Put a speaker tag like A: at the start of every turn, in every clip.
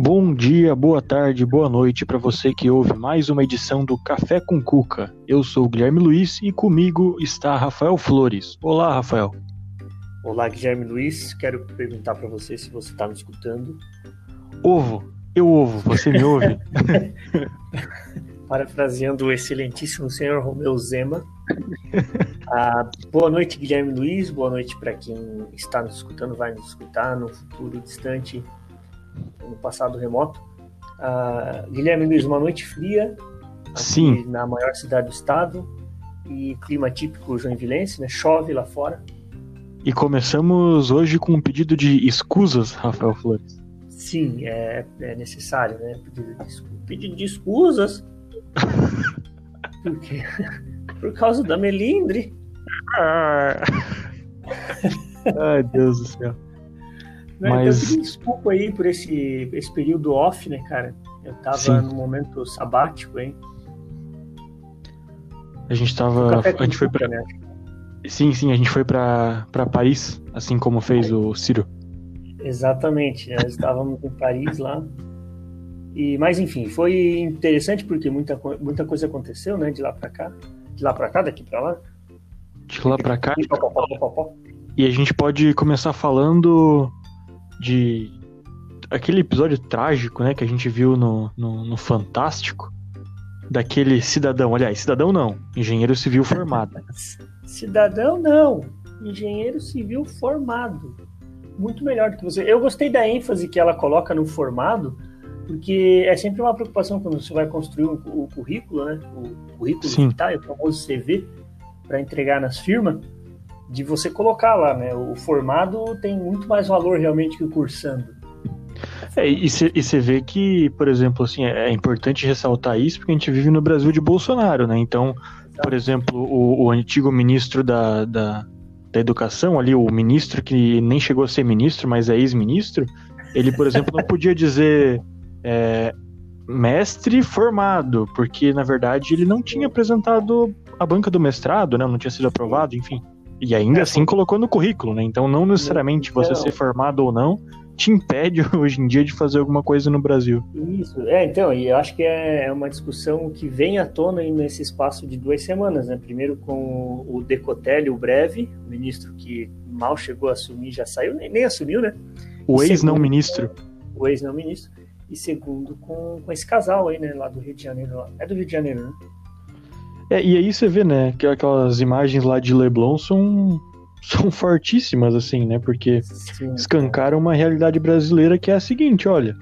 A: Bom dia, boa tarde, boa noite para você que ouve mais uma edição do Café com Cuca. Eu sou o Guilherme Luiz e comigo está Rafael Flores. Olá, Rafael.
B: Olá, Guilherme Luiz. Quero perguntar para você se você está me escutando.
A: Ovo, eu ouvo, você me ouve?
B: Parafraseando o excelentíssimo senhor Romeu Zema. Ah, boa noite, Guilherme Luiz. Boa noite para quem está nos escutando, vai nos escutar no futuro distante no passado remoto. Uh, Guilherme Luiz, uma noite fria
A: Sim.
B: na maior cidade do estado e clima típico joinvilense, né? Chove lá fora.
A: E começamos hoje com um pedido de escusas, Rafael Flores.
B: Sim, é, é necessário, né? Pedido de, pedido de escusas. Por quê? Por causa da melindre.
A: Ah. Ai, Deus do céu.
B: Né? Mas... Eu pedi desculpa aí por esse, esse período off, né, cara? Eu tava sim. no momento sabático, hein?
A: A gente tava. A gente foi pra. Né? Sim, sim, a gente foi pra, pra Paris, assim como fez o Ciro.
B: Exatamente, nós estávamos em Paris lá. E, mas enfim, foi interessante porque muita, muita coisa aconteceu, né? De lá para cá. De lá para cá, daqui para lá.
A: De lá para cá. E a gente pode começar falando de aquele episódio trágico, né, que a gente viu no, no, no Fantástico, daquele cidadão, aliás, cidadão não, engenheiro civil formado.
B: cidadão não, engenheiro civil formado. Muito melhor do que você. Eu gostei da ênfase que ela coloca no formado, porque é sempre uma preocupação quando você vai construir o, currículo, né? O currículo
A: Sim.
B: o famoso CV, para entregar nas firmas de você colocar lá, né? O formado tem muito mais valor realmente que o cursando.
A: É, e você vê que, por exemplo, assim, é, é importante ressaltar isso porque a gente vive no Brasil de Bolsonaro, né? Então, por exemplo, o, o antigo ministro da, da, da, Educação, ali, o ministro que nem chegou a ser ministro, mas é ex-ministro, ele, por exemplo, não podia dizer é, mestre formado, porque, na verdade, ele não tinha apresentado a banca do mestrado, né? Não tinha sido aprovado, enfim. E ainda é, assim colocou no currículo, né? Então não necessariamente você ser formado ou não te impede hoje em dia de fazer alguma coisa no Brasil.
B: Isso, é, então, e eu acho que é, é uma discussão que vem à tona nesse espaço de duas semanas, né? Primeiro com o Decotelli, o breve, o ministro que mal chegou a assumir, já saiu, nem, nem assumiu, né?
A: O ex-não-ministro.
B: O ex-não-ministro. E segundo com, com esse casal aí, né, lá do Rio de Janeiro. É do Rio de Janeiro, né?
A: É, e aí você vê, né, que aquelas imagens lá de Leblon são, são fortíssimas, assim, né? Porque Sim, escancaram uma realidade brasileira que é a seguinte, olha.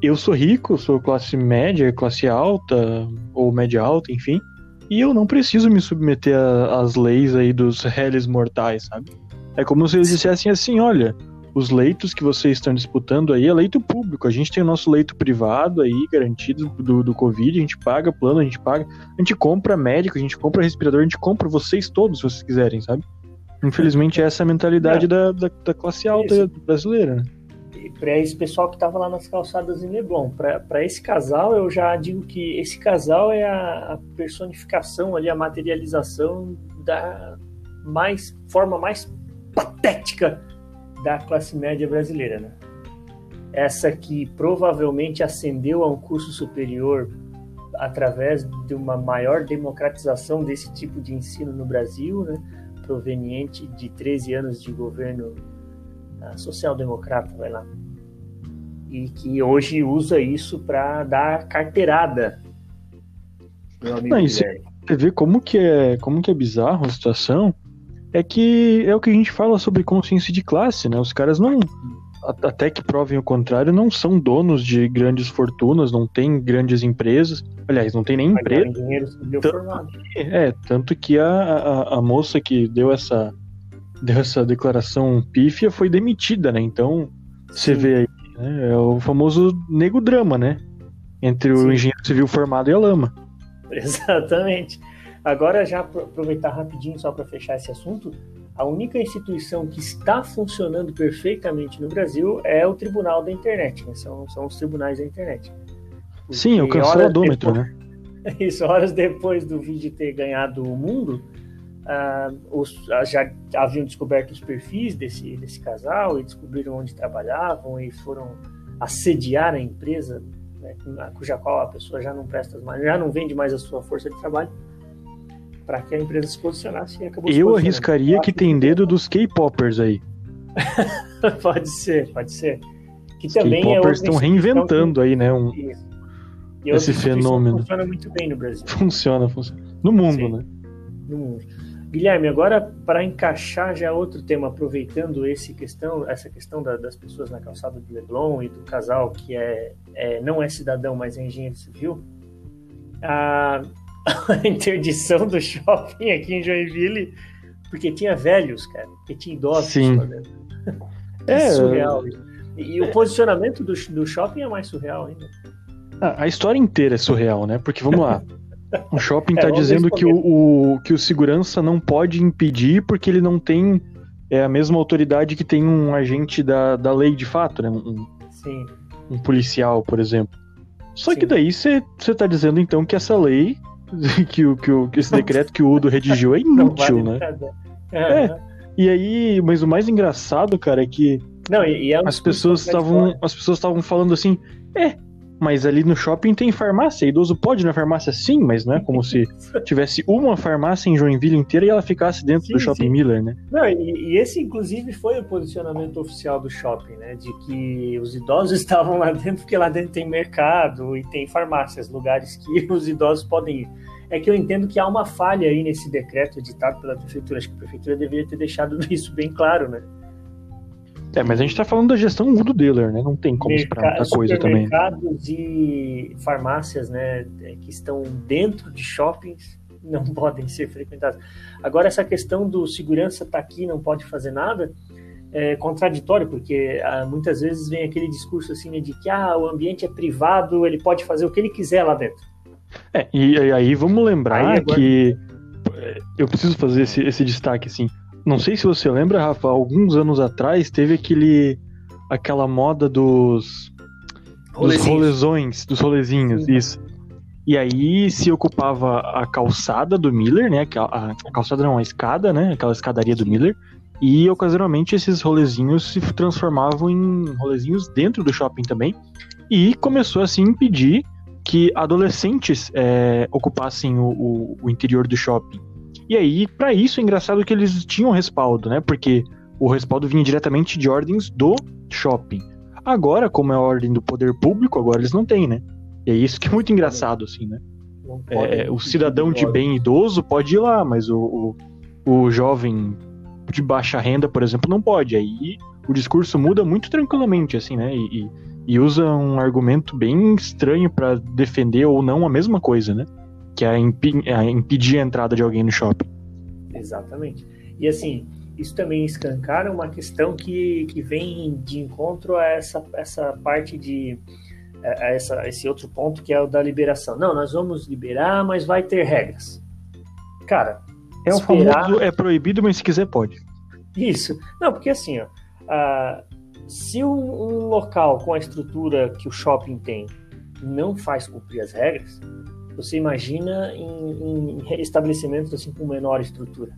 A: Eu sou rico, sou classe média, classe alta, ou média alta, enfim, e eu não preciso me submeter às leis aí dos réis mortais, sabe? É como se eles dissessem assim, olha, os leitos que vocês estão disputando aí é leito público. A gente tem o nosso leito privado aí, garantido do, do Covid, a gente paga plano, a gente paga, a gente compra médico, a gente compra respirador, a gente compra vocês todos, se vocês quiserem, sabe? Infelizmente, essa é a mentalidade é. Da, da, da, classe alta Isso. brasileira, né?
B: para esse pessoal que estava lá nas calçadas em Leblon. Para esse casal, eu já digo que esse casal é a, a, personificação ali, a materialização da mais forma mais patética da classe média brasileira, né? Essa que provavelmente ascendeu a um curso superior através de uma maior democratização desse tipo de ensino no Brasil, né? proveniente de 13 anos de governo uh, social-democrata, vai lá, e que hoje usa isso para dar carteirada.
A: Meu amigo Não, você vê como que é, como que é bizarro a situação, é que é o que a gente fala sobre consciência de classe, né? Os caras não, até que provem o contrário, não são donos de grandes fortunas, não têm grandes empresas. Aliás, não tem nem empresa. É, tanto que a, a, a, moça que deu essa, deu essa declaração pífia foi demitida, né? Então, você vê aí, né? é o famoso nego drama, né? Entre o Sim. engenheiro civil formado e a lama.
B: Exatamente. Agora, já aproveitar rapidinho só para fechar esse assunto, a única instituição que está funcionando perfeitamente no Brasil é o Tribunal da Internet, né? são, são os tribunais da internet.
A: Porque Sim, é o canceladômetro,
B: né? Isso, horas depois do vídeo ter ganhado o mundo, uh, os, uh, já haviam descoberto os perfis desse, desse casal e descobriram onde trabalhavam e foram assediar a empresa, né, cuja qual a pessoa já não presta mais, já não vende mais a sua força de trabalho, para que a empresa se posicionasse e acabou
A: Eu arriscaria que tem dedo dos K-popers aí.
B: pode ser, pode ser.
A: Que Os é estão reinventando aí, né? Um, esse fenômeno.
B: Funciona muito bem no Brasil.
A: Funciona, funciona. No mundo, Sim, né?
B: No mundo. Guilherme, agora para encaixar já outro tema, aproveitando esse questão, essa questão da, das pessoas na calçada do Leblon e do casal que é, é não é cidadão, mas é engenheiro civil, a, a interdição do shopping aqui em Joinville, porque tinha velhos, cara, porque tinha idosos
A: Sim.
B: É, é surreal. E, o posicionamento do, do shopping é mais surreal ainda.
A: a história inteira é surreal, né? Porque vamos lá. O shopping está é, dizendo que o, o, que o segurança não pode impedir porque ele não tem é, a mesma autoridade que tem um agente da, da lei de fato, né? Um,
B: Sim.
A: um policial, por exemplo. Só Sim. que daí você está dizendo então que essa lei, que, o, que, o, que esse decreto que o Udo redigiu é inútil, vale né? É. E aí, mas o mais engraçado, cara, é que
B: não, e, e é
A: as pessoas estavam as pessoas estavam falando assim, é, mas ali no shopping tem farmácia. Idoso pode ir na farmácia sim, mas não é como se tivesse uma farmácia em Joinville inteira e ela ficasse dentro sim, do shopping sim. Miller, né?
B: Não, e, e, esse, inclusive, foi o posicionamento oficial do shopping, né? De que os idosos estavam lá dentro porque lá dentro tem mercado e tem farmácias, lugares que os idosos podem ir. É que eu entendo que há uma falha aí nesse decreto editado pela prefeitura. Acho que a prefeitura deveria ter deixado isso bem claro, né?
A: É, mas a gente tá falando da gestão do dealer, né? Não tem como Merca esperar muita coisa também.
B: Mercados e farmácias, né, é, que estão dentro de shoppings não podem ser frequentados. Agora, essa questão do segurança tá aqui, não pode fazer nada, é contraditório, porque ah, muitas vezes vem aquele discurso assim né, de que ah, o ambiente é privado, ele pode fazer o que ele quiser lá dentro.
A: É, e, e aí vamos lembrar aí, agora... que é, eu preciso fazer esse, esse destaque assim. Não sei se você lembra, Rafa, alguns anos atrás teve aquele aquela moda dos dos rolezões, dos rolezinhos, Sim. isso. E aí se ocupava a calçada do Miller, né? A, a calçada não, a escada, né? Aquela escadaria do Miller. E ocasionalmente esses rolezinhos se transformavam em rolezinhos dentro do shopping também. E começou a impedir que adolescentes é, ocupassem o, o, o interior do shopping. E aí, para isso, é engraçado que eles tinham respaldo, né? Porque o respaldo vinha diretamente de ordens do shopping. Agora, como é a ordem do poder público, agora eles não têm, né? E é isso que é muito engraçado, assim, né? É, o cidadão de bem idoso pode ir lá, mas o, o, o jovem de baixa renda, por exemplo, não pode. Aí o discurso muda muito tranquilamente, assim, né? E, e, e usa um argumento bem estranho para defender ou não a mesma coisa, né? Que é, é impedir a entrada de alguém no shopping.
B: Exatamente. E assim, isso também escancara uma questão que, que vem de encontro a essa, essa parte de. A essa, esse outro ponto que é o da liberação. Não, nós vamos liberar, mas vai ter regras. Cara.
A: É o famoso é proibido, mas se quiser pode.
B: Isso. Não, porque assim, ó, se um, um local com a estrutura que o shopping tem não faz cumprir as regras, você imagina em, em estabelecimentos assim com menor estrutura.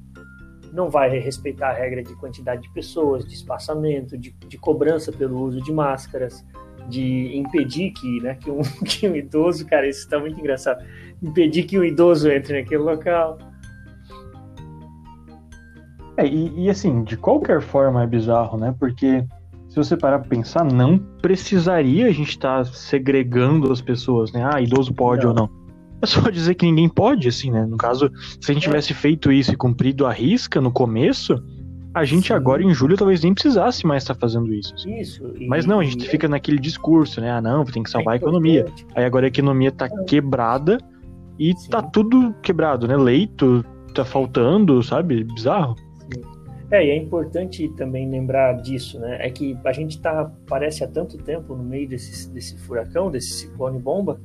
B: Não vai respeitar a regra de quantidade de pessoas, de espaçamento, de, de cobrança pelo uso de máscaras, de impedir que, né, que, um, que um idoso, cara, isso está muito engraçado, impedir que um idoso entre naquele local.
A: É, e, e, assim, de qualquer forma é bizarro, né? Porque se você parar pra pensar, não precisaria a gente estar tá segregando as pessoas, né? Ah, idoso pode não. ou não. É só dizer que ninguém pode, assim, né? No caso, se a gente tivesse feito isso e cumprido a risca no começo, a gente Sim. agora em julho talvez nem precisasse mais estar fazendo isso.
B: Assim. Isso.
A: E, Mas não, a gente fica naquele discurso, né? Ah, não, tem que salvar é a economia. Aí agora a economia tá quebrada e Sim. tá tudo quebrado, né? Leito tá faltando, sabe? Bizarro.
B: Sim. É, e é importante também lembrar disso, né? É que a gente tá, parece há tanto tempo no meio desse, desse furacão, desse ciclone bomba,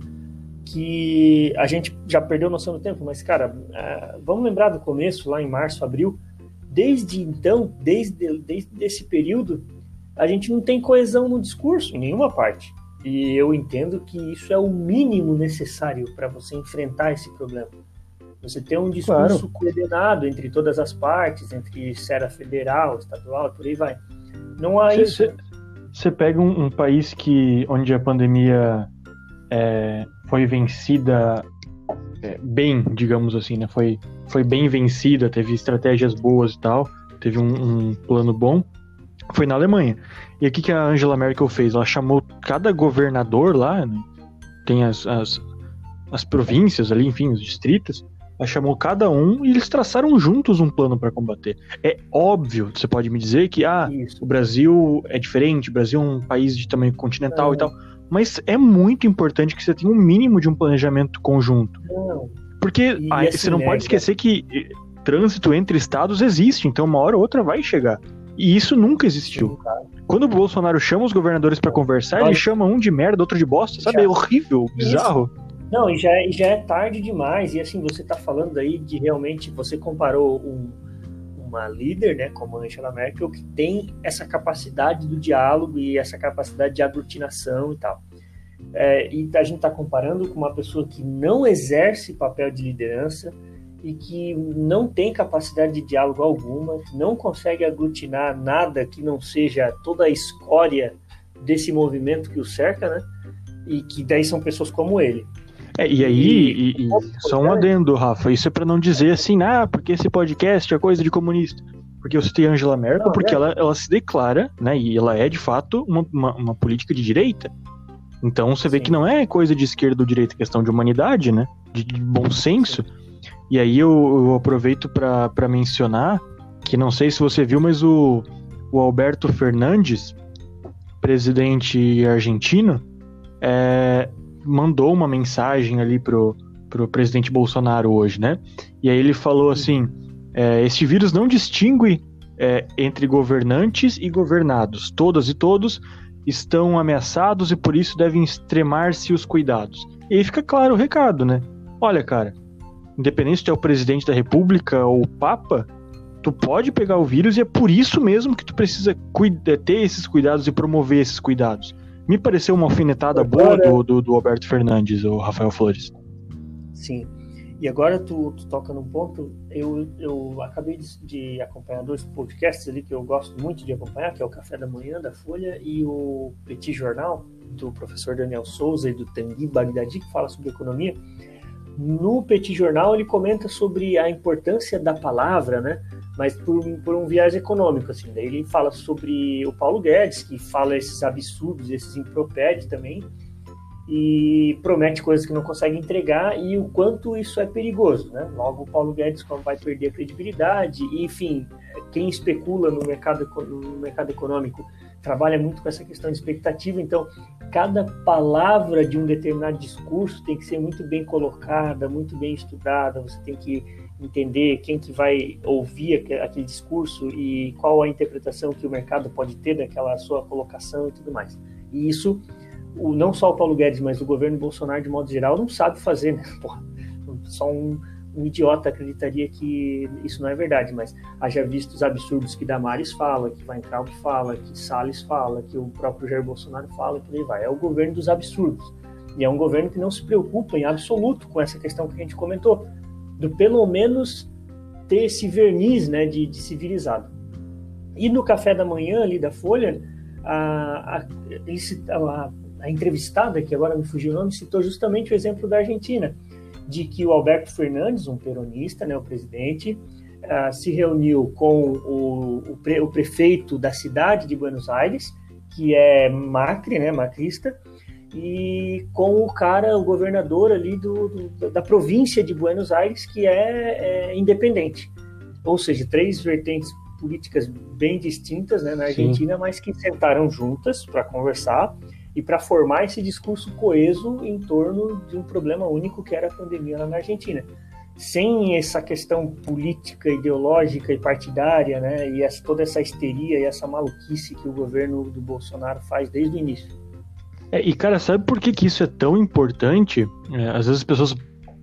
B: que a gente já perdeu noção do tempo, mas, cara, é, vamos lembrar do começo, lá em março, abril. Desde então, desde, desde esse período, a gente não tem coesão no discurso, em nenhuma parte. E eu entendo que isso é o mínimo necessário para você enfrentar esse problema. Você ter um discurso claro. coordenado entre todas as partes, entre esfera federal, estadual, por aí vai. Não há
A: cê,
B: isso.
A: você pega um, um, país que onde a pandemia é, foi vencida é, bem, digamos assim, né? Foi, foi bem vencida, teve estratégias boas e tal, teve um, um plano bom. Foi na Alemanha. E aqui que a Angela Merkel fez? Ela chamou cada governador lá, né? tem as, as, as províncias ali, enfim, os distritos, ela chamou cada um e eles traçaram juntos um plano para combater. É óbvio, você pode me dizer que ah, o Brasil é diferente, o Brasil é um país de tamanho continental é. e tal, mas é muito importante que você tenha um mínimo de um planejamento conjunto. Não. Porque aí, assim, você não pode esquecer que eh, trânsito entre estados existe, então uma hora ou outra vai chegar. E isso nunca existiu. Quando o Bolsonaro chama os governadores para conversar, Olha. ele chama um de merda, outro de bosta, sabe? Já. É horrível, bizarro. Isso.
B: Não, e já, e já é tarde demais. E assim, você está falando aí de realmente. Você comparou um, uma líder, né, como Angela Merkel, que tem essa capacidade do diálogo e essa capacidade de aglutinação e tal. É, e a gente está comparando com uma pessoa que não exerce papel de liderança e que não tem capacidade de diálogo alguma, que não consegue aglutinar nada que não seja toda a escória desse movimento que o cerca, né? E que daí são pessoas como ele.
A: É, e aí, e, e, só um adendo, Rafa, isso é para não dizer assim, ah, porque esse podcast é coisa de comunista. Porque eu citei Angela Merkel, não, porque é. ela, ela se declara, né, e ela é de fato uma, uma, uma política de direita. Então você vê Sim. que não é coisa de esquerda ou direita, é questão de humanidade, né, de, de bom senso. E aí eu, eu aproveito para mencionar que não sei se você viu, mas o, o Alberto Fernandes, presidente argentino, é, mandou uma mensagem ali pro, pro presidente Bolsonaro hoje, né? E aí ele falou assim: é, este vírus não distingue é, entre governantes e governados. Todas e todos estão ameaçados e por isso devem extremar-se os cuidados. E aí fica claro o recado, né? Olha, cara, independente se tu é o presidente da república ou o papa, tu pode pegar o vírus e é por isso mesmo que tu precisa ter esses cuidados e promover esses cuidados. Me pareceu uma alfinetada boa do, do, do Alberto Fernandes, o Rafael Flores.
B: Sim. E agora tu, tu, toca num ponto, eu, eu acabei de, de, acompanhar dois podcasts ali que eu gosto muito de acompanhar, que é o Café da Manhã da Folha e o Petit Jornal, do professor Daniel Souza e do Tanguy Bagdadi, que fala sobre economia. No Petit Jornal ele comenta sobre a importância da palavra, né? Mas por, por, um viés econômico, assim. Daí ele fala sobre o Paulo Guedes, que fala esses absurdos, esses impropérios também, e promete coisas que não consegue entregar e o quanto isso é perigoso, né? Logo o Paulo Guedes vai perder a credibilidade e, enfim, quem especula no mercado, no mercado econômico trabalha muito com essa questão de expectativa, então cada palavra de um determinado discurso tem que ser muito bem colocada, muito bem estudada, você tem que entender quem que vai ouvir aquele discurso e qual a interpretação que o mercado pode ter daquela sua colocação e tudo mais. E isso, o, não só o Paulo Guedes, mas o governo Bolsonaro, de modo geral, não sabe fazer, né? Porra, só um, um, idiota acreditaria que isso não é verdade, mas haja visto os absurdos que Damares fala, que Weintraub fala, que Salles fala, que o próprio Jair Bolsonaro fala, e por aí vai. É o governo dos absurdos. E é um governo que não se preocupa em absoluto com essa questão que a gente comentou do pelo menos ter esse verniz né, de, de civilizado. E no café da manhã ali da Folha, a, a, a, a, entrevistada, que agora me fugiu o nome, citou justamente o exemplo da Argentina, de que o Alberto Fernandes, um peronista, né, o presidente, uh, se reuniu com o, o, pre, o, prefeito da cidade de Buenos Aires, que é Macri, né, macrista, e com o cara, o governador ali do, do da província de Buenos Aires, que é, é, independente. Ou seja, três vertentes políticas bem distintas né, na Argentina, Sim. mas que sentaram juntas para conversar e para formar esse discurso coeso em torno de um problema único que era a pandemia lá na Argentina. Sem essa questão política, ideológica e partidária, né, e essa, toda essa histeria e essa maluquice que o governo do Bolsonaro faz desde o início.
A: É, e cara, sabe por que, que isso é tão importante? É, às vezes as pessoas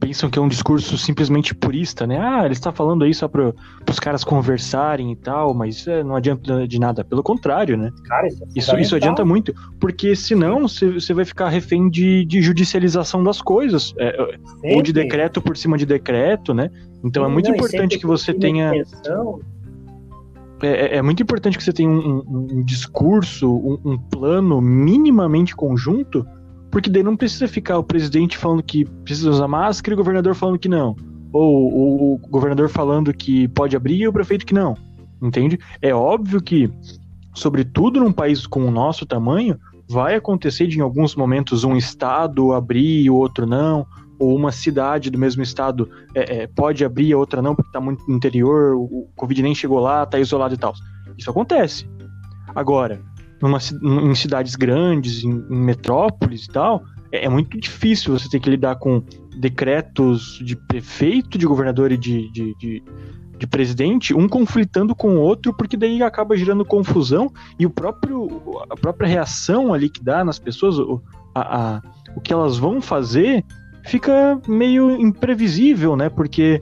A: pensam que é um discurso simplesmente purista, né? Ah, ele está falando aí só para os caras conversarem e tal, mas é, não adianta de nada. Pelo contrário, né? Cara, isso, é isso, isso, adianta muito, porque senão você vai ficar refém de, de judicialização das coisas, é, é ou de decreto por cima de decreto, né? Então é muito não, importante que você tenha. É, é, muito importante que você tenha um, um, um discurso, um, um, plano minimamente conjunto, porque daí não precisa ficar o presidente falando que precisa usar máscara e o governador falando que não. Ou, ou o governador falando que pode abrir e o prefeito que não. Entende? É óbvio que, sobretudo num país com o nosso tamanho, vai acontecer de em alguns momentos um estado abrir e o outro não, ou uma cidade do mesmo estado é, é, pode abrir a outra não, porque está muito no interior, o Covid nem chegou lá, está isolado e tal. Isso acontece. Agora, numa, em cidades grandes, em, em metrópoles e tal, é, é, muito difícil você ter que lidar com decretos de prefeito, de governador e de, de, de de presidente, um conflitando com o outro, porque daí acaba gerando confusão e o próprio a própria reação ali que dá nas pessoas, o, a, a, o que elas vão fazer, fica meio imprevisível, né? Porque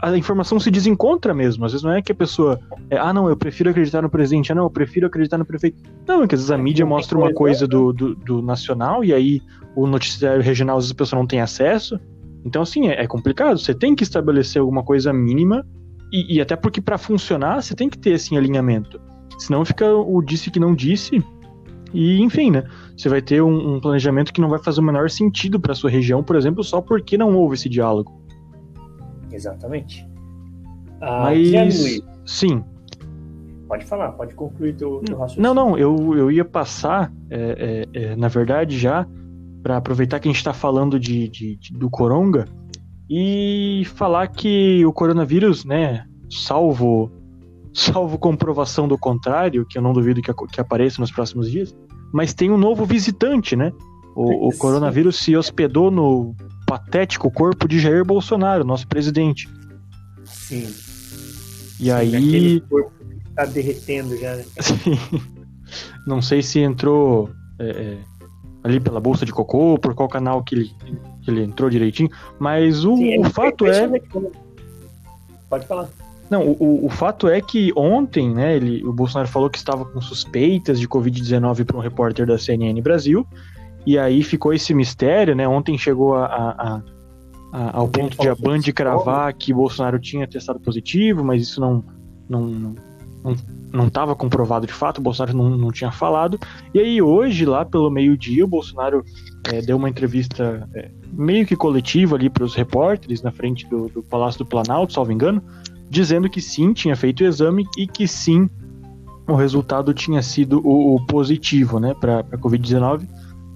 A: a informação se desencontra mesmo. Às vezes não é que a pessoa. É, ah, não, eu prefiro acreditar no presidente. Ah, não, eu prefiro acreditar no prefeito. Não, é que às vezes a mídia mostra uma coisa do, do, do, nacional e aí o noticiário regional às vezes a pessoa não tem acesso. Então, assim, é, é complicado. Você tem que estabelecer alguma coisa mínima e, e até porque para funcionar você tem que ter esse alinhamento. Senão fica o disse que não disse. E enfim, né? Você vai ter um, um planejamento que não vai fazer o menor sentido para sua região, por exemplo, só porque não houve esse diálogo.
B: Exatamente.
A: Ah, Mas sim.
B: Pode falar, pode concluir teu, teu raciocínio.
A: Não, não, eu, eu ia passar, é, é, é, na verdade, já, para aproveitar que a gente está falando de, de, de, do Coronga, e falar que o coronavírus, né, salvo salvo comprovação do contrário, que eu não duvido que, que apareça nos próximos dias, mas tem um novo visitante, né? O, o coronavírus se hospedou no patético corpo de Jair Bolsonaro, nosso presidente.
B: Sim.
A: E Sim, aí.
B: corpo tá derretendo já, né?
A: Sim. Não sei se entrou é, é, ali pela bolsa de cocô, por qual canal que ele que ele entrou direitinho, mas o, Sim, o fato é.
B: Pode falar.
A: Não, o, o fato é que ontem, né, ele, o Bolsonaro falou que estava com suspeitas de Covid-19 para um repórter da CNN Brasil, e aí ficou esse mistério, né? Ontem chegou a, a, a, ao ponto de a Band cravar que Bolsonaro tinha testado positivo, mas isso não, não, não estava comprovado de fato, o Bolsonaro não, não tinha falado. E aí hoje, lá pelo meio-dia, o Bolsonaro é, deu uma entrevista é, meio que coletiva ali para os repórteres na frente do, do, Palácio do Planalto, salvo engano, dizendo que sim, tinha feito o exame e que sim, o resultado tinha sido o, o positivo, né, para a Covid-19.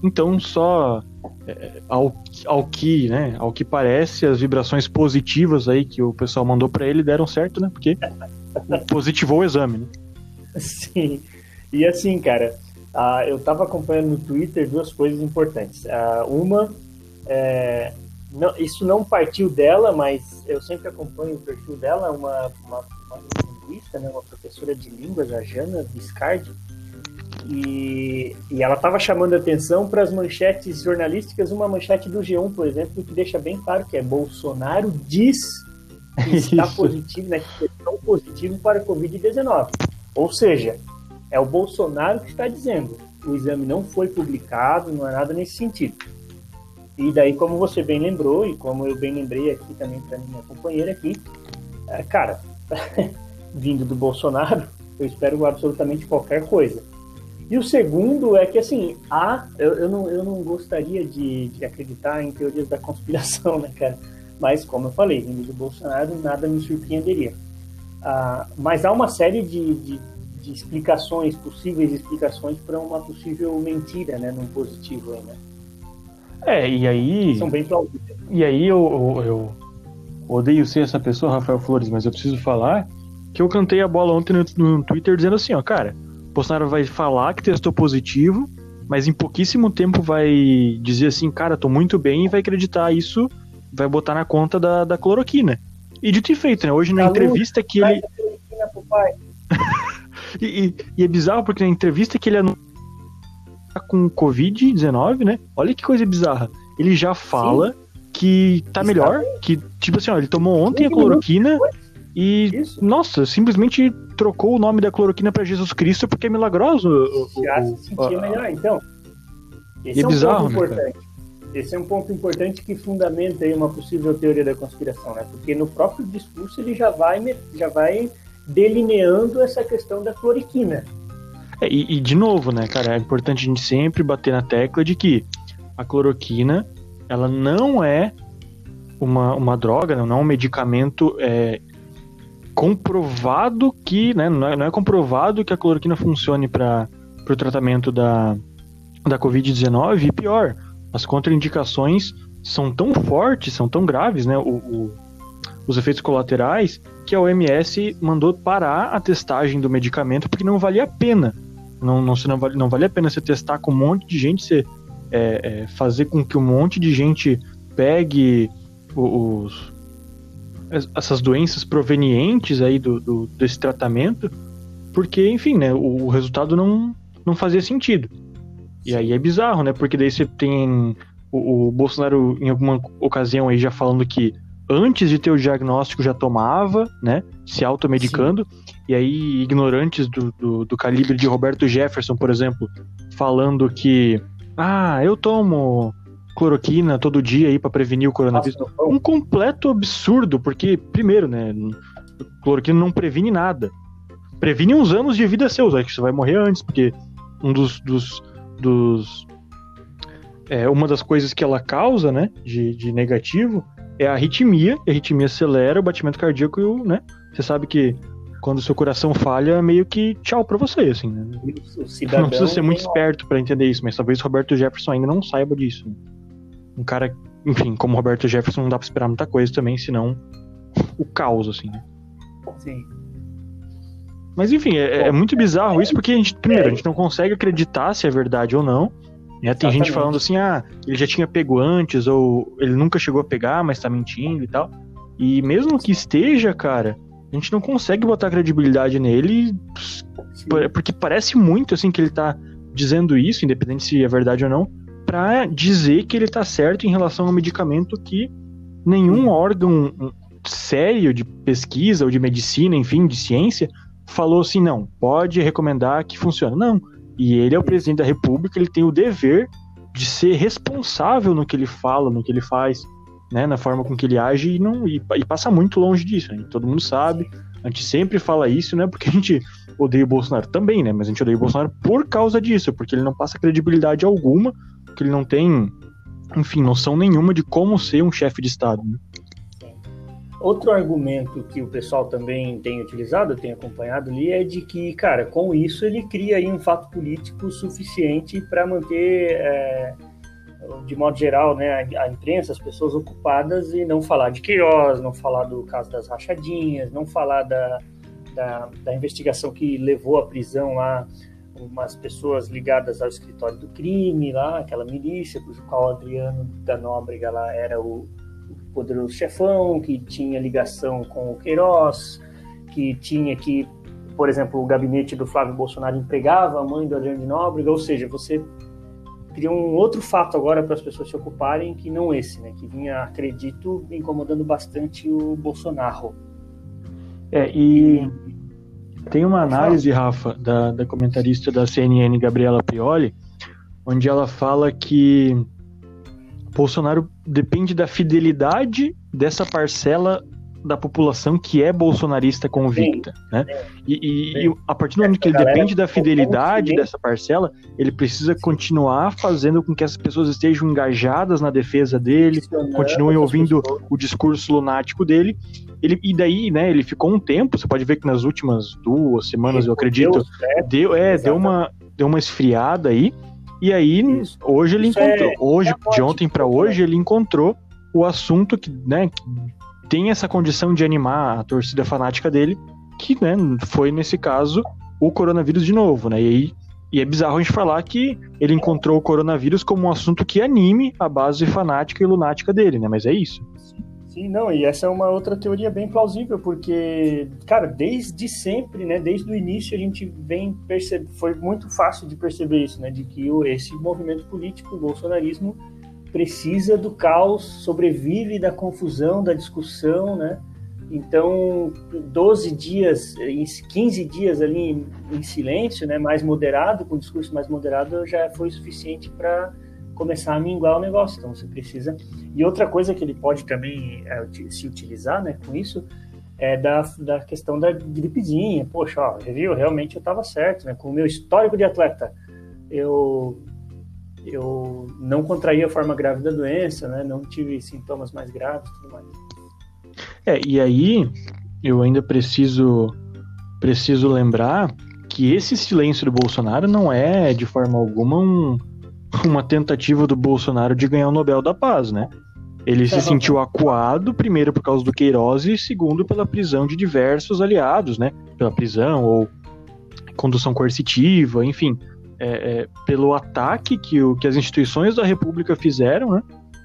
A: Então, só é, ao, ao que, né, ao que parece, as vibrações positivas aí que o pessoal mandou para ele deram certo, né, porque positivou o exame, né?
B: Sim. E assim, cara, uh, eu tava acompanhando no Twitter duas coisas importantes. Uh, uma, é, não, isso não partiu dela, mas eu sempre acompanho o perfil dela, uma, uma, uma linguista, né, uma professora de línguas, a Jana Viscardi, e, e ela estava chamando atenção para as manchetes jornalísticas, uma manchete do G1, por exemplo, que deixa bem claro que é Bolsonaro diz que está positivo, né, que é positivo para a Covid-19. Ou seja, é o Bolsonaro que está dizendo. O exame não foi publicado, não é nada nesse sentido. E daí, como você bem lembrou, e como eu bem lembrei aqui também para minha companheira aqui, é, cara, vindo do Bolsonaro, eu espero absolutamente qualquer coisa. E o segundo é que, assim, há, eu, eu, não, eu não gostaria de, de acreditar em teorias da conspiração, né, cara? Mas, como eu falei, vindo do Bolsonaro, nada me surpreenderia. Ah, mas há uma série de, de, de, explicações, possíveis explicações para uma possível mentira, né, num positivo aí, né?
A: É, e aí.
B: São bem plausíveis.
A: E aí eu, eu, eu, odeio ser essa pessoa, Rafael Flores, mas eu preciso falar que eu cantei a bola ontem no, no Twitter dizendo assim, ó, cara, Bolsonaro vai falar que testou positivo, mas em pouquíssimo tempo vai dizer assim, cara, tô muito bem e vai acreditar isso, vai botar na conta da, da cloroquina. E dito e feito, né? Hoje na entrevista que ele. e, e, e, é bizarro porque na entrevista que ele anunciou com Covid-19, né? Olha que coisa bizarra. Ele já fala Sim. que tá melhor, que, tipo assim, ó, ele tomou ontem a cloroquina e, Isso. nossa, simplesmente trocou o nome da cloroquina para Jesus Cristo porque é milagroso.
B: Já se sentia melhor, então. Esse é, é um bizarro, ponto né, importante. Cara? Esse é um ponto importante que fundamenta aí uma possível teoria da conspiração, né? Porque no próprio discurso ele já vai, já vai delineando essa questão da cloriquina.
A: É, e, e, de novo, né, cara, é importante a gente sempre bater na tecla de que a cloroquina, ela não é uma, uma droga, não é um medicamento é, comprovado que, né, não é, não é comprovado que a cloroquina funcione para o tratamento da, da Covid-19 e pior, as contraindicações são tão fortes, são tão graves, né, o, o, os efeitos colaterais, que a OMS mandou parar a testagem do medicamento porque não valia a pena. Não, não, não, vale, não vale a pena você testar com um monte de gente, você é, é, fazer com que um monte de gente pegue os, essas doenças provenientes aí do, do, desse tratamento, porque, enfim, né, o, o resultado não, não fazia sentido. E aí é bizarro, né? Porque daí você tem o, o, Bolsonaro, em alguma ocasião, aí já falando que antes de ter o diagnóstico já tomava, né? Se automedicando. Sim. E aí, ignorantes do, do, do, calibre de Roberto Jefferson, por exemplo, falando que. Ah, eu tomo cloroquina todo dia aí para prevenir o coronavírus. Um completo absurdo, porque, primeiro, né? Cloroquina não previne nada. Previne uns anos de vida seus, aí que você vai morrer antes, porque um dos, dos dos. É, uma das coisas que ela causa, né, de, de negativo, é a arritmia. A arritmia acelera o batimento cardíaco e o, né? Você sabe que quando seu coração falha, meio que tchau pra você, assim, né? Não precisa ser muito esperto para entender isso, mas talvez Roberto Jefferson ainda não saiba disso. Né? Um cara, enfim, como Roberto Jefferson, não dá pra esperar muita coisa também, senão o caos, assim, né? Sim. Mas enfim, é, é, muito bizarro isso porque a gente, primeiro, a gente não consegue acreditar se é verdade ou não. Né? Tem gente falando assim, ah, ele já tinha pego antes, ou ele nunca chegou a pegar, mas tá mentindo e tal. E mesmo que esteja, cara, a gente não consegue botar credibilidade nele, porque parece muito assim que ele tá dizendo isso, independente se é verdade ou não, para dizer que ele tá certo em relação ao medicamento que nenhum órgão sério de pesquisa ou de medicina, enfim, de ciência, falou assim: não, pode recomendar que funcione. Não. E ele é o presidente da República, ele tem o dever de ser responsável no que ele fala, no que ele faz, né, na forma com que ele age e, não, e, e passa muito longe disso. Né? Todo mundo sabe, a gente sempre fala isso, né, porque a gente odeia o Bolsonaro também, né, mas a gente odeia o Bolsonaro por causa disso, porque ele não passa credibilidade alguma, porque ele não tem, enfim, noção nenhuma de como ser um chefe de Estado. Né?
B: Outro argumento que o pessoal também tem utilizado, eu tenho acompanhado ali, é de que, cara, com isso ele cria aí um fato político suficiente para manter, é, de modo geral, né, a, imprensa, as pessoas ocupadas e não falar de Queiroz, não falar do caso das rachadinhas, não falar da, da, da investigação que levou à prisão lá umas pessoas ligadas ao escritório do crime lá, aquela milícia, cujo qual Adriano da Nóbrega lá era o poderoso chefão, que tinha ligação com o Queiroz, que tinha que, por exemplo, o gabinete do Flávio Bolsonaro empregava a mãe do Adriano de Nóbrega, ou seja, você cria um outro fato agora para as pessoas se ocuparem que não esse, né, que vinha, acredito, incomodando bastante o Bolsonaro.
A: É, e tem uma análise, Rafa, da, da comentarista da CNN, Gabriela Prioli, onde ela fala que Bolsonaro depende da fidelidade dessa parcela da população que é bolsonarista convicta, sim, né? E, e, e, a partir do momento que ele depende da fidelidade dessa parcela, ele precisa continuar fazendo com que essas pessoas estejam engajadas na defesa dele, continuem ouvindo o discurso lunático dele. Ele, e daí, né, ele ficou um tempo, você pode ver que nas últimas duas semanas, eu acredito, deu, é, deu uma, deu uma esfriada aí, e aí, Isso. hoje ele Isso encontrou. É, hoje, é de ontem para hoje, ele encontrou o assunto que, né, que tem essa condição de animar a torcida fanática dele, que, né, foi nesse caso o coronavírus de novo, né? E aí e é bizarro a gente falar que ele encontrou o coronavírus como um assunto que anime a base fanática e lunática dele, né? Mas é isso.
B: Sim, não, e essa é uma outra teoria bem plausível, porque, cara, desde sempre, né, desde o início a gente vem perceber, foi muito fácil de perceber isso, né, de que esse movimento político, o bolsonarismo, precisa do caos, sobrevive da confusão, da discussão, né, então 12 dias, 15 dias ali em, silêncio, né, mais moderado, com discurso mais moderado, já foi suficiente para começar a minguar o negócio. Então você precisa. E outra coisa que ele pode também é, se utilizar, né, com isso, é da, da questão da gripezinha. Poxa, ó, viu? Realmente eu estava certo, né? Com o meu histórico de atleta, eu eu não contraí a forma grave da doença, né? Não tive sintomas mais graves, tudo mais.
A: É, e aí eu ainda preciso preciso lembrar que esse silêncio do Bolsonaro não é de forma alguma um, uma tentativa do Bolsonaro de ganhar o Nobel da Paz, né? Ele se sentiu acuado, primeiro por causa do Queiroz e segundo pela prisão de diversos aliados, né? Pela prisão ou condução coercitiva, enfim, é, é, pelo ataque que, o, que as instituições da República fizeram, né?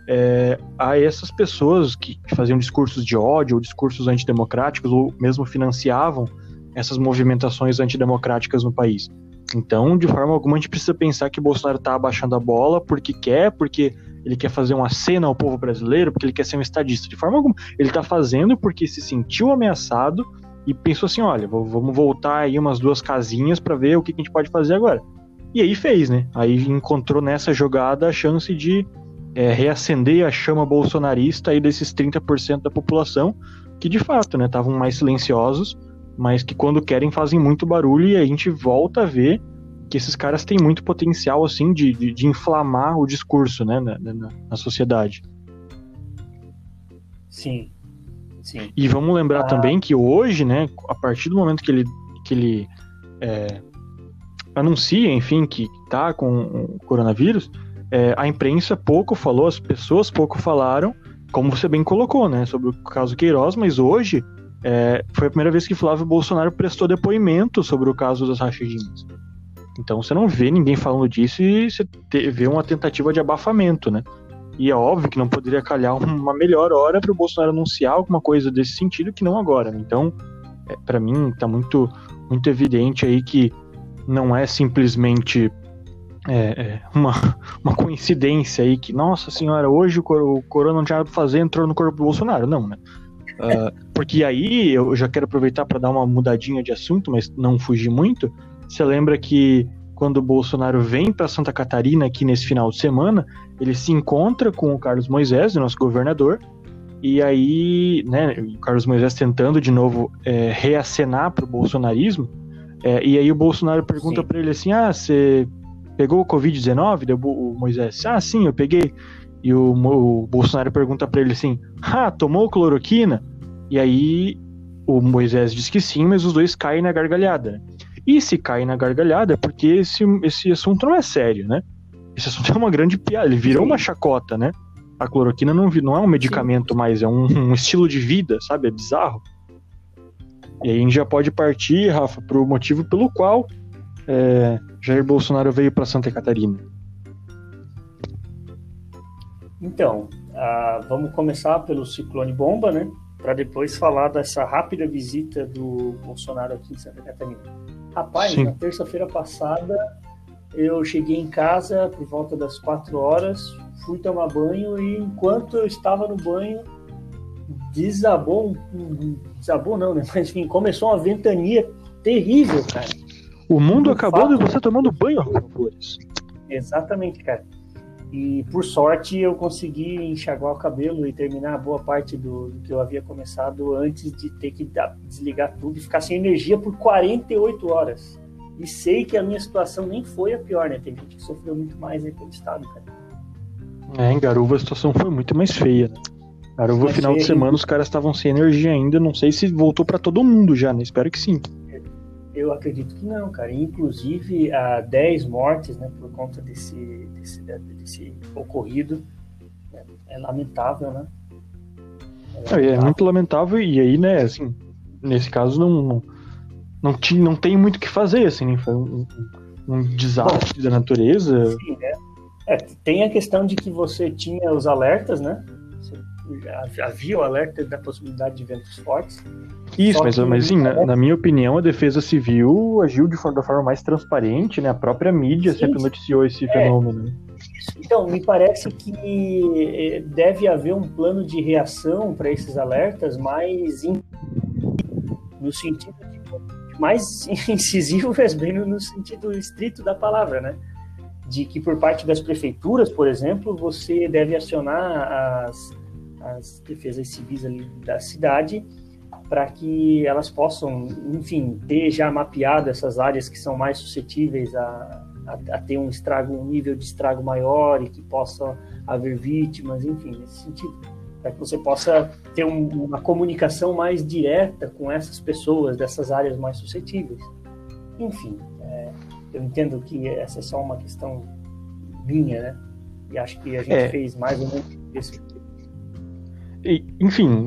A: É, a essas pessoas que faziam discursos de ódio ou discursos antidemocráticos ou mesmo financiavam essas movimentações antidemocráticas no país. Então, de forma alguma, a gente precisa pensar que Bolsonaro está abaixando a bola porque quer, porque ele quer fazer uma cena ao povo brasileiro, porque ele quer ser um estadista. De forma alguma, ele está fazendo porque se sentiu ameaçado e pensou assim: olha, vamos voltar aí umas duas casinhas para ver o que a gente pode fazer agora. E aí fez, né? Aí encontrou nessa jogada a chance de é, reacender a chama bolsonarista aí desses 30% da população, que de fato, né, estavam mais silenciosos, mas que quando querem fazem muito barulho e a gente volta a ver que esses caras têm muito potencial, assim, de, de, de inflamar o discurso, né, na, na, na, sociedade.
B: Sim, sim.
A: E vamos lembrar ah. também que hoje, né, a partir do momento que ele, que ele é, anuncia, enfim, que tá com o coronavírus, é, a imprensa pouco falou, as pessoas pouco falaram, como você bem colocou, né, sobre o caso Queiroz, mas hoje é, foi a primeira vez que Flávio Bolsonaro prestou depoimento sobre o caso das rachadinhas. Então você não vê ninguém falando disso e você vê uma tentativa de abafamento, né? E é óbvio que não poderia calhar uma melhor hora para o Bolsonaro anunciar alguma coisa desse sentido que não agora. Né? Então, é, para mim, está muito, muito evidente aí que não é simplesmente é, é, uma, uma coincidência aí que, nossa senhora, hoje o, o Corona não tinha nada pra fazer, entrou no corpo do Bolsonaro. Não, né? Uh, porque aí eu já quero aproveitar para dar uma mudadinha de assunto, mas não fugir muito. Você lembra que quando o Bolsonaro vem para Santa Catarina aqui nesse final de semana, ele se encontra com o Carlos Moisés, o nosso governador, e aí, né, o Carlos Moisés tentando de novo é, reacenar para o bolsonarismo, é, e aí o Bolsonaro pergunta para ele assim: Ah, você pegou o Covid-19? O Moisés, ah, sim, eu peguei. E o, o Bolsonaro pergunta para ele assim: Ah, tomou cloroquina? E aí o Moisés diz que sim, mas os dois caem na gargalhada. Né? E se cai na gargalhada é porque esse, esse assunto não é sério, né? Esse assunto é uma grande piada, ele virou Sim. uma chacota, né? A cloroquina não, não é um medicamento Sim. mais, é um, um, estilo de vida, sabe? É bizarro. E aí a gente já pode partir, Rafa, para o motivo pelo qual é, Jair Bolsonaro veio para Santa Catarina.
B: Então, vamos começar pelo ciclone bomba, né? Para depois falar dessa rápida visita do Bolsonaro aqui em Santa Catarina. Rapaz, Sim. na terça-feira passada eu cheguei em casa por volta das quatro horas, fui tomar banho e enquanto eu estava no banho desabou, desabou não, né? Mas enfim, começou uma ventania terrível, cara.
A: O mundo acabou fato, de você tomando banho, Flores.
B: Exatamente, cara. E por sorte eu consegui enxaguar o cabelo e terminar boa parte do, do que eu havia começado antes de ter que desligar tudo e ficar sem energia por 48 horas. E sei que a minha situação nem foi a pior, né? Tem gente que sofreu muito mais aí pelo estado, cara.
A: É, em Garuva a situação foi muito mais feia, né? Garuva, no final de semana, os caras estavam sem energia ainda. Não sei se voltou para todo mundo já, né? Espero que sim.
B: Eu acredito que não, cara. Inclusive, há 10 mortes, né, por conta desse, desse, desse ocorrido. É, é lamentável, né?
A: É, é lamentável. é, muito lamentável e aí, né, assim, nesse caso não, não, não, tinha, não tem muito o que fazer, assim, né? foi um, um desastre Bom, da natureza. Sim,
B: né? É, tem a questão de que você tinha os alertas, né? Havia o alerta da possibilidade de ventos fortes.
A: Isso, mas, mas sim, na, na, minha opinião, a Defesa Civil agiu de forma, da forma mais transparente, né? A própria mídia sim, sempre noticiou esse é, fenômeno.
B: Então, me parece que eh, deve haver um plano de reação para esses alertas mais in... no sentido de mais incisivo, mas bem no sentido estrito da palavra, né? De que por parte das prefeituras, por exemplo, você deve acionar as as defesas civis ali da cidade para que elas possam, enfim, ter já mapeado essas áreas que são mais suscetíveis a, a, a ter um estrago, um nível de estrago maior e que possa haver vítimas, enfim, nesse sentido, para que você possa ter um, uma comunicação mais direta com essas pessoas dessas áreas mais suscetíveis. Enfim, é, eu entendo que essa é só uma questão minha, né? E acho que a gente é. fez mais ou menos isso.
A: Enfim,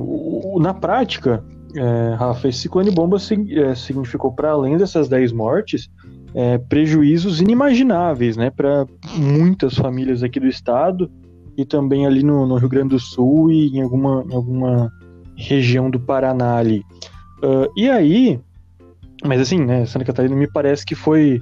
A: na prática, é, Rafa, esse ciclone bomba é, significou, para além dessas 10 mortes, é, prejuízos inimagináveis né, para muitas famílias aqui do estado e também ali no, no, Rio Grande do Sul e em alguma, em alguma região do Paraná ali. Uh, e aí, mas assim, né, Santa Catarina me parece que foi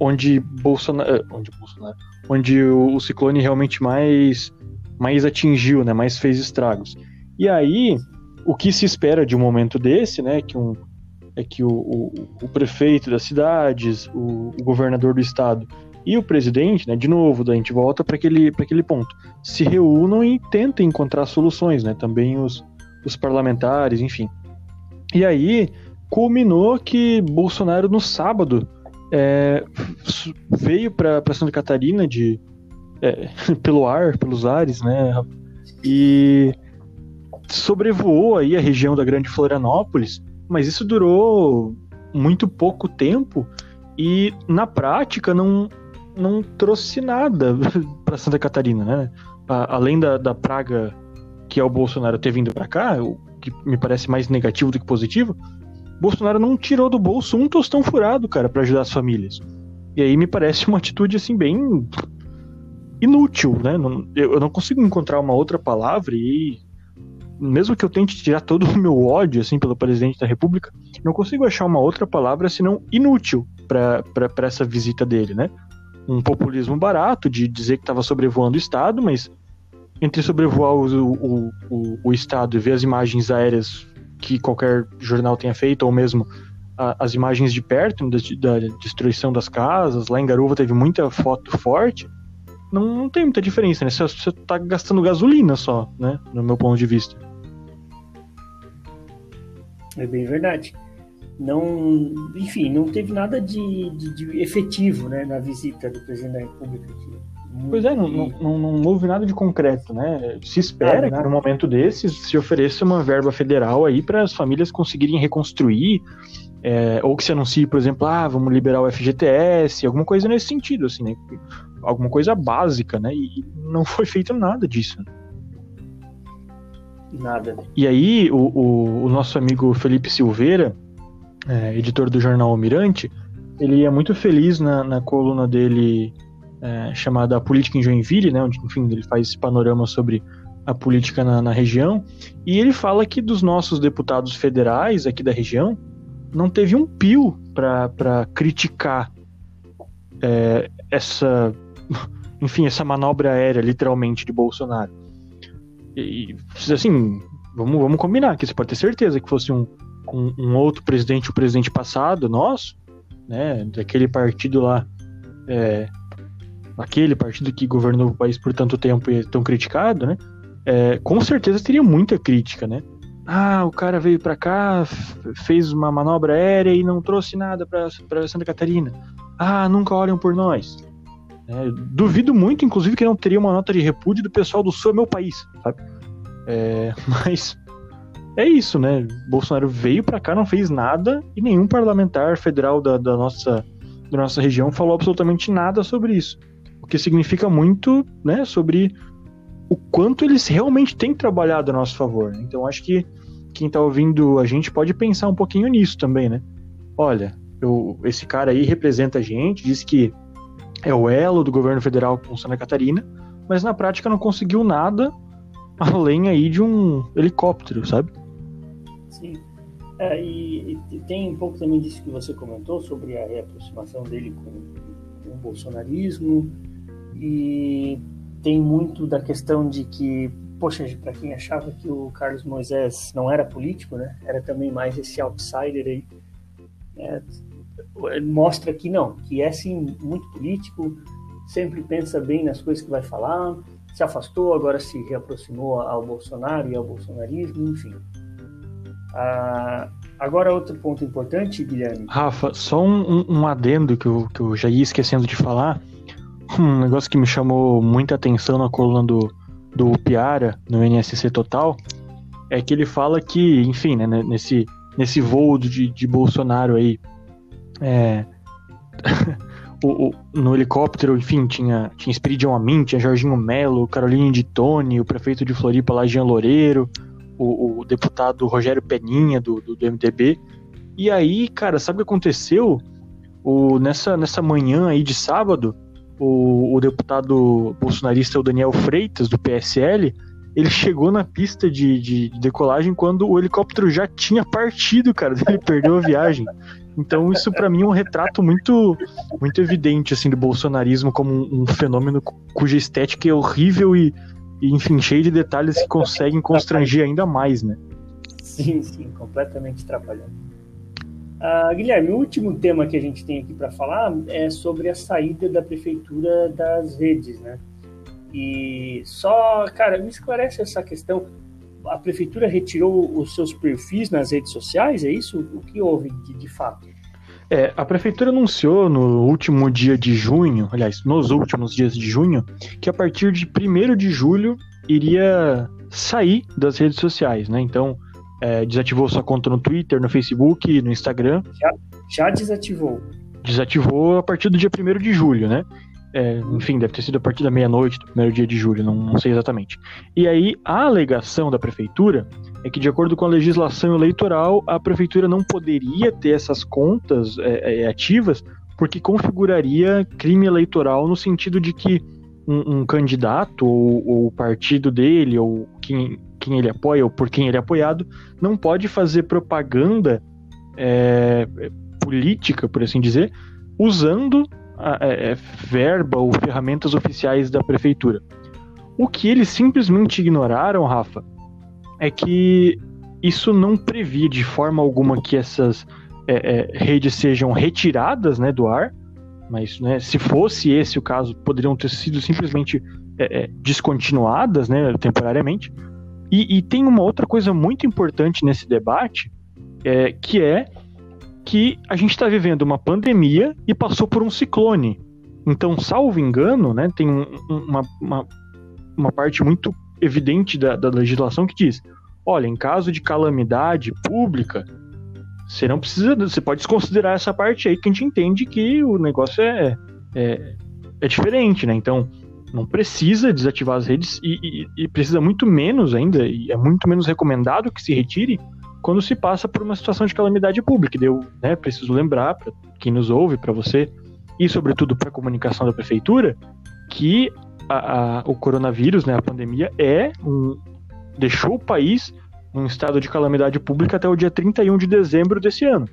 A: onde Bolsonaro, eh, onde Bolsonaro, onde o, o ciclone realmente mais mais atingiu, né, mais fez estragos. E aí, o que se espera de um momento desse, né, que um, é que o, o, o prefeito das cidades, o, o, governador do estado e o presidente, né, de novo, a gente volta para aquele, aquele ponto, se reúnam e tentem encontrar soluções, né, também os, os parlamentares, enfim. E aí culminou que Bolsonaro no sábado é, veio para Santa Catarina de é, pelo ar, pelos ares, né, e sobrevoou aí a região da Grande Florianópolis, mas isso durou muito pouco tempo e na prática não, não trouxe nada para Santa Catarina, né? além da, da praga que é o Bolsonaro ter vindo para cá, o que me parece mais negativo do que positivo, Bolsonaro não tirou do bolso um tostão furado, cara, para ajudar as famílias. E aí me parece uma atitude assim bem inútil, né? Eu não consigo encontrar uma outra palavra e mesmo que eu tente tirar todo o meu ódio assim pelo presidente da República, não consigo achar uma outra palavra senão inútil para essa visita dele, né? Um populismo barato de dizer que estava sobrevoando o Estado, mas entre sobrevoar o, o, o, o, Estado e ver as imagens aéreas que qualquer jornal tenha feito, ou mesmo a, as imagens de perto da, da, destruição das casas, lá em Garuva teve muita foto forte, não, não tem muita diferença, né? Você, você tá gastando gasolina só, né? No meu ponto de vista.
B: É bem verdade. Não, enfim, não teve nada de, de, de efetivo né, na visita do presidente da República aqui.
A: Pois é, não, não, não, houve nada de concreto, né? Se espera que no momento desses se ofereça uma verba federal aí para as famílias conseguirem reconstruir, é, ou que se anuncie, por exemplo, ah, vamos liberar o FGTS, alguma coisa nesse sentido, assim, né? Alguma coisa básica, né? E não foi feito nada disso.
B: Nada.
A: E aí, o, o, o nosso amigo Felipe Silveira, é, editor do jornal Almirante, ele é muito feliz na, na coluna dele é, chamada Política em Joinville, né, onde, enfim, ele faz esse panorama sobre a política na, na região, e ele fala que dos nossos deputados federais aqui da região, não teve um pio para criticar é, essa, enfim, essa manobra aérea, literalmente, de Bolsonaro. E, assim, vamos, vamos combinar que você pode ter certeza que fosse um, um, um outro presidente, o presidente passado, nosso, né, daquele partido lá, é, aquele partido que governou o país por tanto tempo e é tão criticado, né, é, com certeza teria muita crítica, né. Ah, o cara veio para cá, fez uma manobra aérea e não trouxe nada para Santa Catarina. Ah, nunca olham por nós. É, duvido muito, inclusive, que não teria uma nota de repúdio do pessoal do Sul é meu país, sabe? É, mas é isso, né? Bolsonaro veio para cá, não fez nada e nenhum parlamentar federal da, da, nossa, da nossa região falou absolutamente nada sobre isso. O que significa muito, né, sobre o quanto eles realmente têm trabalhado a nosso favor. Né? Então acho que quem tá ouvindo a gente pode pensar um pouquinho nisso também, né? Olha, eu, esse cara aí representa a gente, diz que é o elo do governo federal com Santa Catarina, mas na prática não conseguiu nada além aí de um helicóptero, sabe?
B: Sim. É, e, e, tem um pouco também disso que você comentou sobre a reaproximação dele com, com o bolsonarismo e tem muito da questão de que, poxa, para quem achava que o Carlos Moisés não era político, né, era também mais esse outsider aí, é, mostra que não, que é sim muito político, sempre pensa bem nas coisas que vai falar, se afastou, agora se reaproximou ao Bolsonaro e ao bolsonarismo, enfim. Ah, agora, outro ponto importante, Guilherme.
A: Rafa, só um, um, adendo que eu, que eu já ia esquecendo de falar. Um negócio que me chamou muita atenção na coluna do, do Piara, no NSC Total, é que ele fala que, enfim, né, nesse, nesse voo de, de Bolsonaro aí, é, o, o, no helicóptero, enfim, tinha, tinha Espiridion Amin, tinha Jorginho Melo, Caroline de Tone, o prefeito de Floripa lá, Jean Loureiro, o, o deputado Rogério Peninha, do, do, do, MDB. E aí, cara, sabe o que aconteceu? O, nessa, nessa manhã aí de sábado, o, o deputado bolsonarista, o Daniel Freitas, do PSL, ele chegou na pista de, de, de, decolagem quando o helicóptero já tinha partido, cara. Ele perdeu a viagem. Então isso para mim é um retrato muito muito evidente assim do bolsonarismo como um, um fenômeno cuja estética é horrível e, e, enfim cheio de detalhes que conseguem constranger ainda mais, né?
B: Sim, sim, completamente atrapalhado. Uh, Guilherme, o último tema que a gente tem aqui para falar é sobre a saída da prefeitura das redes, né? E só, cara, me esclarece essa questão a prefeitura retirou os seus perfis nas redes sociais? É isso? O que houve de, de fato?
A: É, a prefeitura anunciou no último dia de junho, aliás, nos últimos dias de junho, que a partir de 1 de julho iria sair das redes sociais, né? Então, é, desativou sua conta no Twitter, no Facebook, no Instagram.
B: Já, já desativou.
A: Desativou a partir do dia 1 de julho, né? É, enfim, deve ter sido a partir da meia-noite do primeiro dia de julho, não, não, sei exatamente. E aí, a alegação da prefeitura é que, de acordo com a legislação eleitoral, a prefeitura não poderia ter essas contas é, é, ativas porque configuraria crime eleitoral no sentido de que um, um candidato ou, o partido dele ou quem, quem ele apoia ou por quem ele é apoiado não pode fazer propaganda é, política, por assim dizer, usando é, é, verba ou ferramentas oficiais da prefeitura. O que eles simplesmente ignoraram, Rafa, é que isso não previa de forma alguma que essas é, é, redes sejam retiradas né, do ar, mas né, se fosse esse o caso, poderiam ter sido simplesmente é, é, descontinuadas né, temporariamente. E, e, tem uma outra coisa muito importante nesse debate, que é que a gente está vivendo uma pandemia e passou por um ciclone. Então, salvo engano, né, tem um, uma, uma, uma, parte muito evidente da, da legislação que diz: olha, em caso de calamidade pública, você não precisa, você pode desconsiderar essa parte aí que a gente entende que o negócio é, é, é diferente, né? Então, não precisa desativar as redes e, e, e, precisa muito menos ainda, e é muito menos recomendado que se retire quando se passa por uma situação de calamidade pública. Eu né, preciso lembrar para quem nos ouve, para você e sobretudo para a comunicação da prefeitura, que a, a, o coronavírus, né, a pandemia, é um, deixou o país em um estado de calamidade pública até o dia 31 de dezembro desse ano.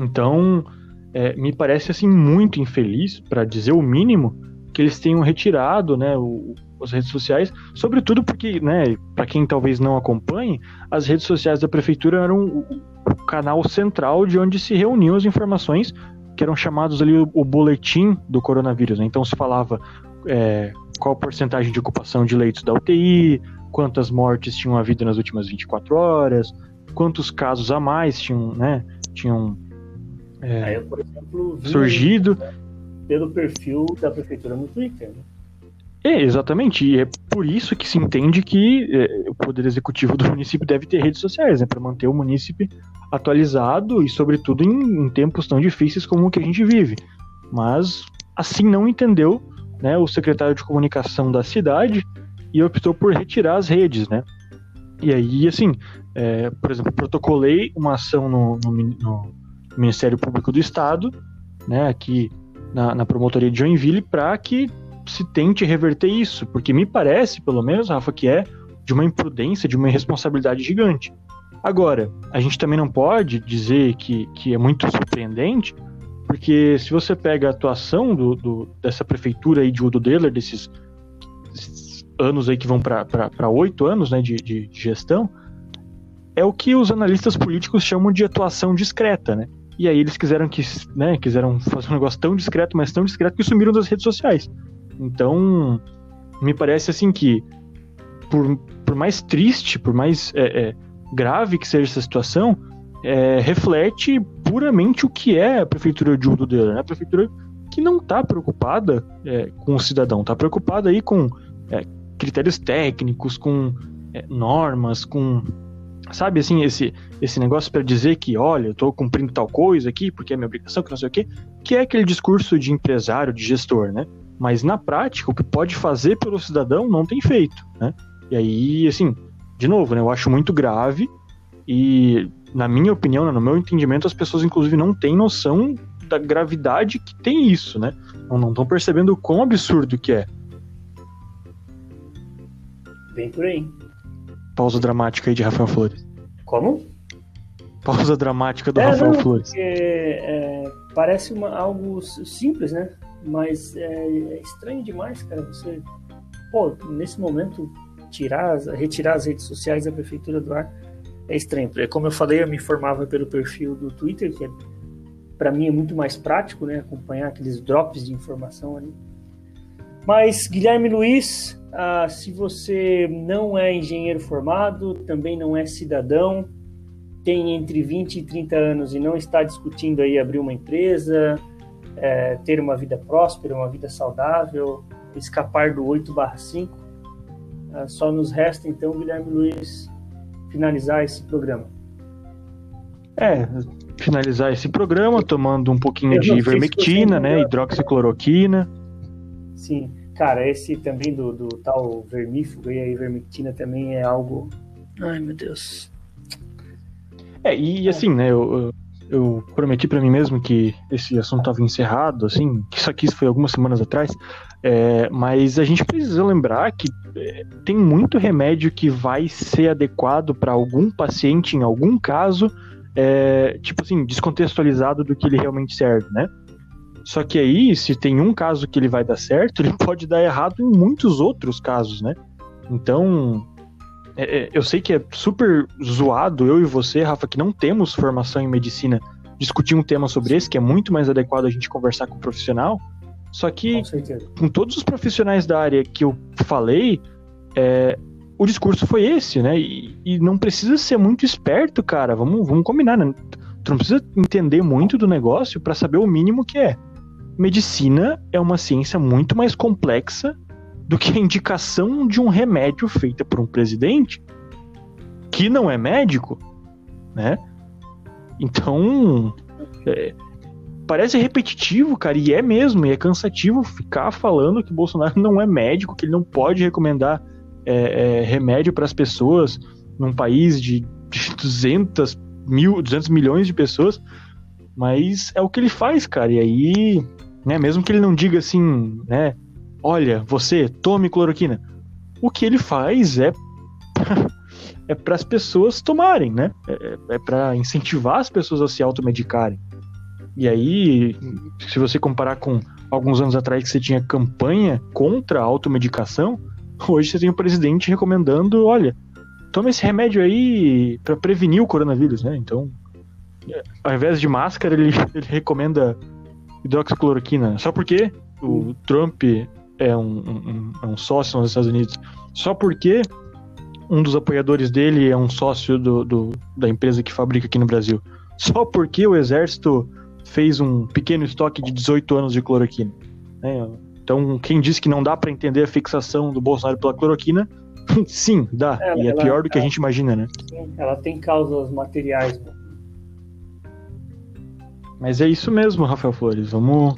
A: Então, é, me parece assim muito infeliz, para dizer o mínimo, que eles tenham retirado né, o, as redes sociais, sobretudo porque, né, para quem talvez não acompanhe, as redes sociais da prefeitura eram o, canal central de onde se reuniam as informações que eram chamados ali o, o boletim do coronavírus. Né? Então se falava é, qual a porcentagem de ocupação de leitos da UTI, quantas mortes tinham havido nas últimas 24 horas, quantos casos a mais tinham, né, tinham
B: é, eu, exemplo,
A: surgido.
B: Pelo perfil da prefeitura no Twitter. Né?
A: É, exatamente. E é por isso que se entende que é, o poder executivo do município deve ter redes sociais, né, para manter o município atualizado e, sobretudo, em, em, tempos tão difíceis como o que a gente vive. Mas assim não entendeu né, o secretário de comunicação da cidade e optou por retirar as redes, né? E aí, assim, é, por exemplo, protocolei uma ação no, no, no, Ministério Público do Estado, né, aqui na, na promotoria de Joinville, para que se tente reverter isso, porque me parece, pelo menos, Rafa, que é de uma imprudência, de uma irresponsabilidade gigante. Agora, a gente também não pode dizer que, que é muito surpreendente, porque se você pega a atuação do, do dessa prefeitura aí de Udo Deller, desses, anos aí que vão para oito anos né, de, de, gestão, é o que os analistas políticos chamam de atuação discreta, né? E aí eles quiseram que, né, quiseram fazer um negócio tão discreto, mas tão discreto que sumiram das redes sociais. Então, me parece assim que, por, por mais triste, por mais é, é, grave que seja essa situação, é, reflete puramente o que é a prefeitura de Udo né? A prefeitura que não está preocupada é, com o cidadão, está preocupada aí com é, critérios técnicos, com é, normas, com sabe assim esse esse negócio para dizer que olha eu estou cumprindo tal coisa aqui porque é minha obrigação que não sei o quê, que é aquele discurso de empresário, de gestor, né? Mas na prática o que pode fazer pelo cidadão não tem feito, né? E aí assim de novo, né? Eu acho muito grave e na minha opinião, né, no meu entendimento, as pessoas inclusive não têm noção da gravidade que tem isso, né? Não estão percebendo o quão absurdo que é.
B: Bem por aí.
A: Pausa dramática aí de Rafael Flores.
B: Como?
A: Pausa dramática do é, Rafael
B: não,
A: Flores.
B: Porque, é, parece uma, algo simples, né? Mas é, é, estranho demais, cara. Você, pô, nesse momento, tirar, retirar as redes sociais da prefeitura do ar é estranho. Como eu falei, eu me informava pelo perfil do Twitter, que é, para mim é muito mais prático, né? Acompanhar aqueles drops de informação ali. Mas, Guilherme Luiz, ah, se você não é engenheiro formado, também não é cidadão, tem entre 20 e 30 anos e não está discutindo aí abrir uma empresa, é, ter uma vida próspera, uma vida saudável, escapar do 8/5, ah, só nos resta então, Guilherme Luiz, finalizar esse programa?
A: É, finalizar esse programa tomando um pouquinho de ivermectina, né? Hidroxicloroquina.
B: Sim, cara, esse também do, do tal vermífugo e a ivermectina também é algo. Ai, meu Deus.
A: É, e assim, né, eu, eu prometi para mim mesmo que esse assunto estava encerrado, assim, isso aqui foi algumas semanas atrás, é, mas a gente precisa lembrar que é, tem muito remédio que vai ser adequado para algum paciente em algum caso, é, tipo assim, descontextualizado do que ele realmente serve, né? Só que aí, se tem um caso que ele vai dar certo, ele pode dar errado em muitos outros casos, né? Então, é, é, eu sei que é super zoado, eu e você, Rafa, que não temos formação em medicina, discutir um tema sobre esse, que é muito mais adequado a gente conversar com um profissional. Só que, com, com todos os profissionais da área que eu falei, é, o discurso foi esse, né? E, e, não precisa ser muito esperto, cara. Vamos, vamos combinar, né? Tu não precisa entender muito do negócio para saber o mínimo que é. Medicina é uma ciência muito mais complexa do que a indicação de um remédio feita por um presidente que não é médico, né? Então, é, parece repetitivo, cara, e é mesmo, e é cansativo ficar falando que Bolsonaro não é médico, que ele não pode recomendar é, é, remédio para as pessoas num país de, de 200 mil, 200 milhões de pessoas, mas é o que ele faz, cara, e aí, né, mesmo que ele não diga assim, né, olha, você, tome cloroquina. O que ele faz é é para as pessoas tomarem, né? É, é para incentivar as pessoas a se automedicarem. E aí, se você comparar com alguns anos atrás que você tinha campanha contra a automedicação, hoje você tem o presidente recomendando, olha, toma esse remédio aí para prevenir o coronavírus, né? Então, ao invés de máscara, ele, ele recomenda hidroxicloroquina. Só porque o Trump é um, um, é um sócio nos Estados Unidos só porque um dos apoiadores dele é um sócio do, do, da empresa que fabrica aqui no Brasil. Só porque o exército fez um pequeno estoque de 18 anos de cloroquina. Né? Então, quem disse que não dá para entender a fixação do Bolsonaro pela cloroquina, sim, dá. É, e é pior do que a gente imagina, né?
B: Ela tem causas materiais.
A: Mas é isso mesmo, Rafael Flores. Vamos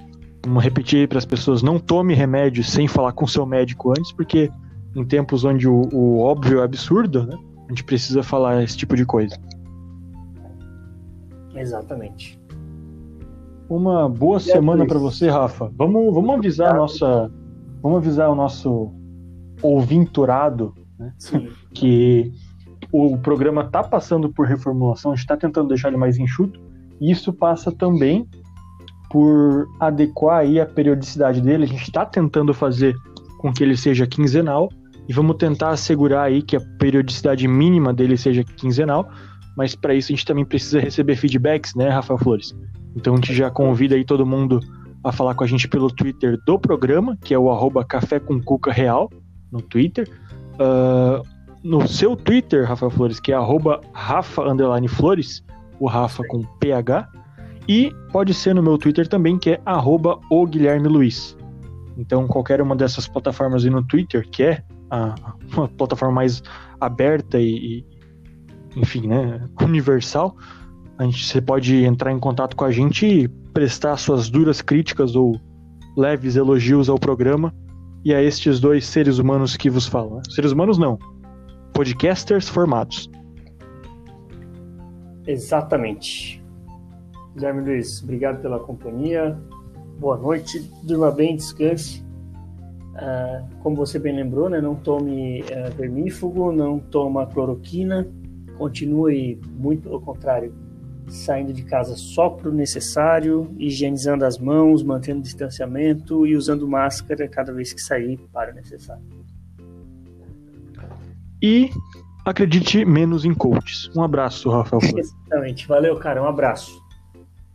A: Vamos repetir aí para as pessoas: não tome remédio sem falar com seu médico antes, porque em tempos onde o, o óbvio é absurdo, né, a gente precisa falar esse tipo de coisa.
B: Exatamente.
A: Uma boa e semana para você, Rafa. Vamos, vamos avisar nossa, vamos avisar o nosso ouvinturado, né, que o programa está passando por reformulação. A gente está tentando deixar ele mais enxuto. E isso passa também por adequar aí a periodicidade dele. A gente está tentando fazer com que ele seja quinzenal e vamos tentar assegurar aí que a periodicidade mínima dele seja quinzenal, mas para isso a gente também precisa receber feedbacks, né, Rafael Flores? Então a gente já convida aí todo mundo a falar com a gente pelo Twitter do programa, que é o arroba Café com Cuca Real, no Twitter. Uh, no seu Twitter, Rafael Flores, que é arroba Rafa Flores, o Rafa com PH, e pode ser no meu Twitter também, que é arroba o Guilherme Luiz. Então, qualquer uma dessas plataformas e no Twitter, que é a, uma plataforma mais aberta e, enfim, né, universal, a gente, você pode entrar em contato com a gente e prestar suas duras críticas ou leves elogios ao programa e a estes dois seres humanos que vos falam. Seres humanos não, podcasters formados.
B: Exatamente. Guilherme Luiz, obrigado pela companhia. Boa noite, durma bem, descanse. Uh, como você bem lembrou, né, não tome uh, vermífugo, não toma cloroquina, continue, muito pelo contrário, saindo de casa só para o necessário, higienizando as mãos, mantendo distanciamento e usando máscara cada vez que sair para o necessário.
A: E acredite menos em coaches. Um abraço, Rafael.
B: Exatamente. Valeu, cara. Um abraço.